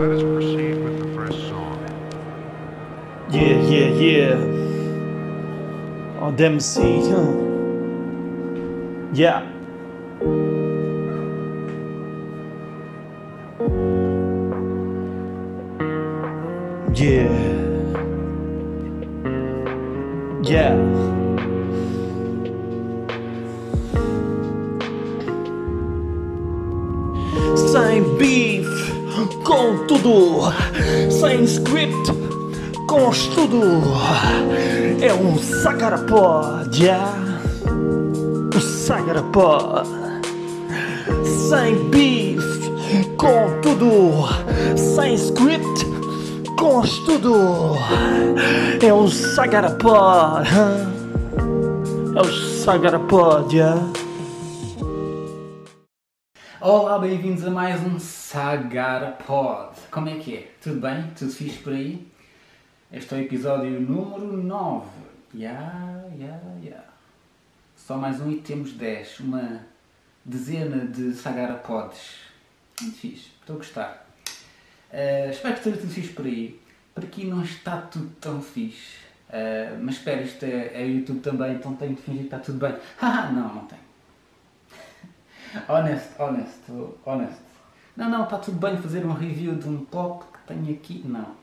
Let us proceed with the first song. Yeah, yeah, yeah. Oh, en DMC, huh? Yeah. Yeah. Yeah. Tudo, sem script, com estudo. É um sacarapod, yeah? Um sacarapod. Sem beef, com tudo, sem script, com estudo. É um sacarapod, huh? é o sacarapod, yeah? Olá, bem-vindos a mais um Sagara Pod. Como é que é? Tudo bem? Tudo fixe por aí? Este é o episódio número 9. Ya, ya, ya. Só mais um e temos 10. Uma dezena de Sagara Pods. Muito fixe. Estou a gostar. Eh, espero que esteja tudo fixe por aí. Por aqui não está tudo tão fixe. Eh, mas espera, isto é, é YouTube também, então tenho de fingir que está tudo bem. Haha, não, não tenho. Honest, honest, honest. Não, não, está tudo bem fazer um review de um pop que tenho aqui. Não.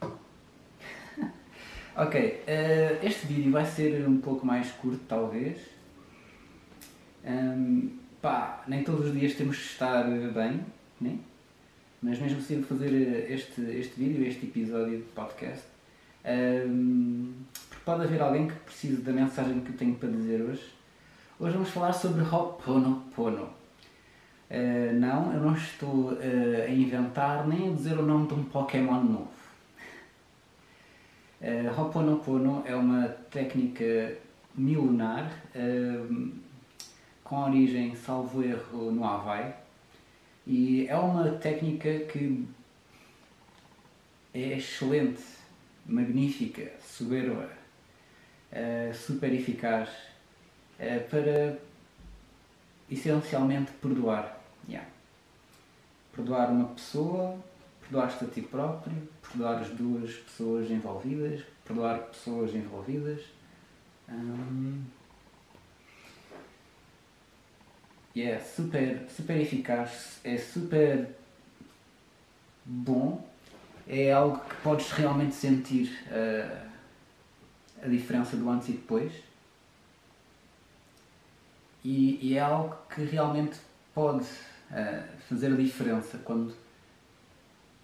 ok, eh, este vídeo vai ser um pouco mais curto, talvez. Ahm, pá, nem todos os dias temos de estar bem, né? mas mesmo assim fazer eh, este, este vídeo, este episódio de podcast. ahm, porque pode haver alguém que precise da mensagem que eu tenho para dizer hoje. Hoje vamos falar sobre Ho'oponopono. Uh, não, eu não estou uh, a inventar nem a dizer o nome de um Pokémon novo. Uh, Ho'oponopono é uma técnica milenar uh, com origem, salvo erro, no Havaí. E é uma técnica que é excelente, magnífica, soberba, super eficaz eh, para essencialmente perdoar. Yeah. Perdoar uma pessoa, perdoar-te a ti próprio, perdoar as duas pessoas envolvidas, perdoar pessoas envolvidas. E é super, super eficaz, é super bom, é algo que podes realmente sentir uh, a diferença do antes e depois. E, e é algo que realmente pode fazer a diferença quando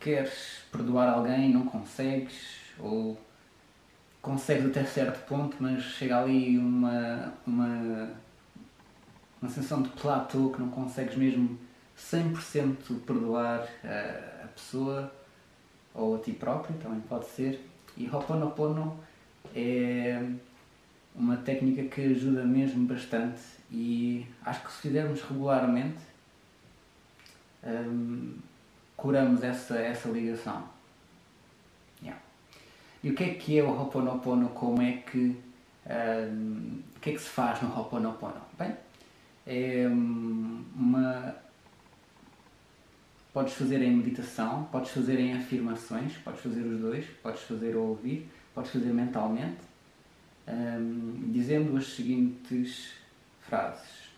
queres perdoar alguém não consegues, ou consegues até certo ponto, mas chega ali uma, uma, uma sensação de platô que não consegues mesmo 100% perdoar uh, a pessoa ou a ti próprio, também pode ser. E Ho'oponopono é uma técnica que ajuda mesmo bastante e acho que se fizermos regularmente hum, curamos essa, essa ligação. Yeah. E o que é que é o Ho'oponopono? Como é que hum, o que é que se faz no Ho'oponopono? Bem, é hum, uma podes fazer em meditação, podes fazer em afirmações, podes fazer os dois, podes fazer ao ouvir, podes fazer mentalmente, hum, dizendo as seguintes frases.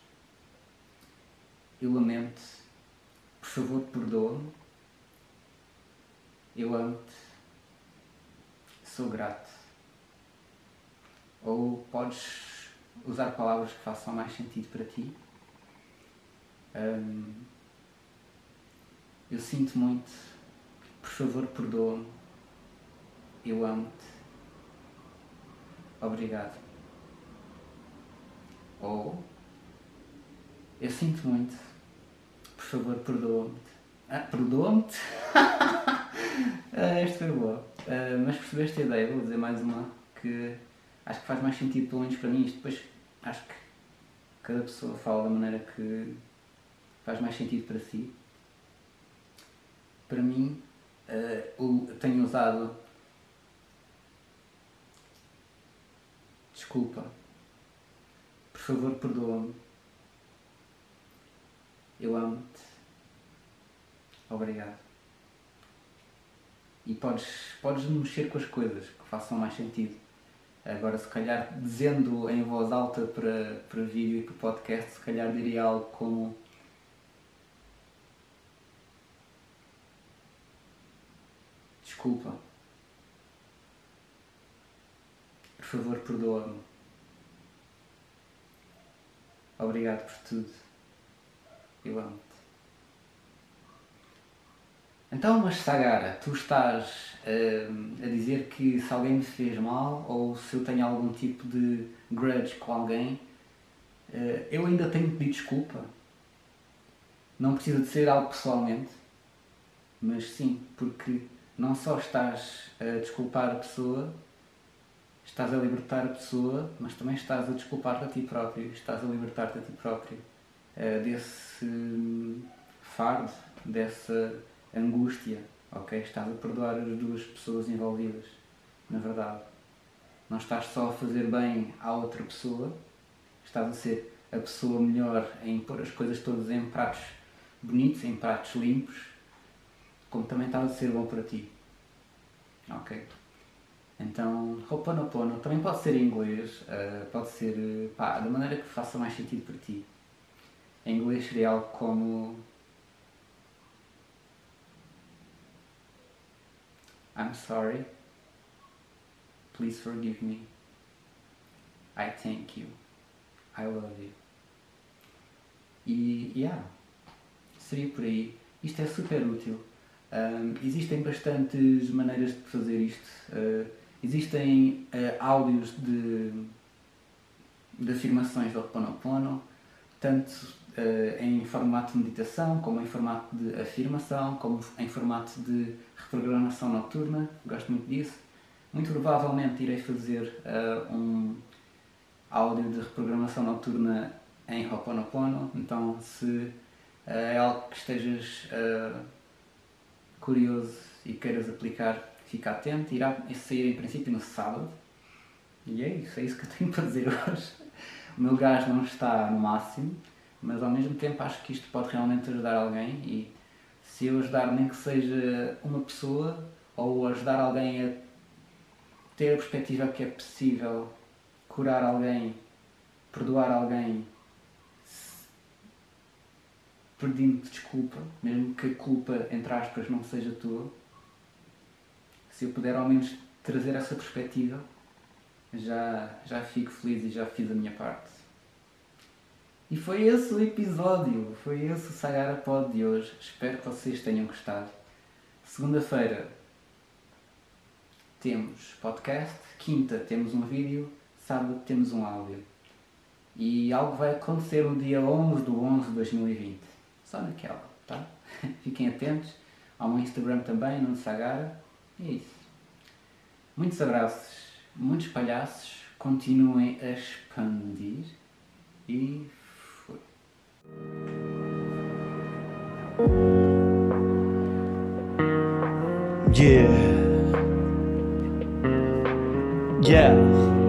Eu lamento, favor, perdoa-me, eu amo-te, sou grato. Ou podes usar palavras que façam mais sentido para ti. Hum, eu sinto muito, por favor, perdoa-me, eu amo-te, obrigado. Ou eu sinto muito, por favor, perdoa-me. Ah, perdoa-me? ah, esta foi boa. Ah, mas percebeste a ideia? Vou dizer mais uma que acho que faz mais sentido, pelo menos para mim. Isto depois acho que cada pessoa fala da maneira que faz mais sentido para si. Para mim, ah, tenho usado desculpa por favor, perdoa-me. Eu amo-te. Obrigado. e podes, podes mexer com as coisas que façam mais sentido. Agora, se calhar, dizendo em voz alta para, para vídeo e para podcast, se calhar diria algo como Desculpa. Por favor, perdoa-me. Obrigado por tudo. Amo-te. Então, mas Sagara, tu estás uh, a dizer que se alguém me fez mal ou se eu tenho algum tipo de grudge com alguém, uh, eu ainda tenho que pedir desculpa. Não precisa de ser algo pessoalmente, mas sim, porque não só estás a desculpar a pessoa, estás a libertar a pessoa, mas também estás a desculpar-te a ti próprio, estás a libertar-te a ti próprio uh, desse fardo, dessa angústia, ok? Estás a perdoar as duas pessoas envolvidas, na verdade. Não estás só a fazer bem à outra pessoa, estás a ser a pessoa melhor em pôr as coisas todas em pratos bonitos, em pratos limpos, como também estás a ser bom para ti. Ok? Então, Ho'oponopono também pode ser em inglês, uh, pode ser pá, da maneira que faça mais sentido para ti. Em inglês seria algo como I'm sorry. Please forgive me. I thank you. I love you. E, yeah, seria por aí. Isto é super útil. Um, existem bastantes maneiras de fazer isto. Uh, existem uh, áudios de, de afirmações do Ho'oponopono, tanto uh, em formato de meditação, como em formato de afirmação, como em formato de reprogramação noturna. Gosto muito disso. Muito provavelmente irei fazer uh, um áudio de reprogramação noturna em Ho'oponopono, então se uh, é algo que estejas curioso e queiras aplicar, fica atento. Irá sair em princípio no sábado. E é isso, é isso que eu tenho para dizer hoje. O meu gás não está no máximo, mas ao mesmo tempo acho que isto pode realmente ajudar alguém e se eu ajudar nem que seja uma pessoa ou ajudar alguém a ter a perspectiva que é possível curar alguém, perdoar alguém pedindo desculpa, mesmo que a culpa, entre aspas, não seja tua, se eu puder ao menos trazer essa perspectiva, já, já fico feliz e já fiz a minha parte. E foi esse o episódio, foi esse o Sagara Pod de hoje. Espero que vocês tenham gostado. Segunda-feira temos podcast, quinta temos um vídeo, sábado temos um áudio. E algo vai acontecer no dia 11 de 11 de 2020. Só naquela, tá? Fiquem atentos. Ao meu Instagram também, no Sagara. E é isso. Muitos abraços, muitos palhaços. Continuem a expandir. E Yeah. Yeah.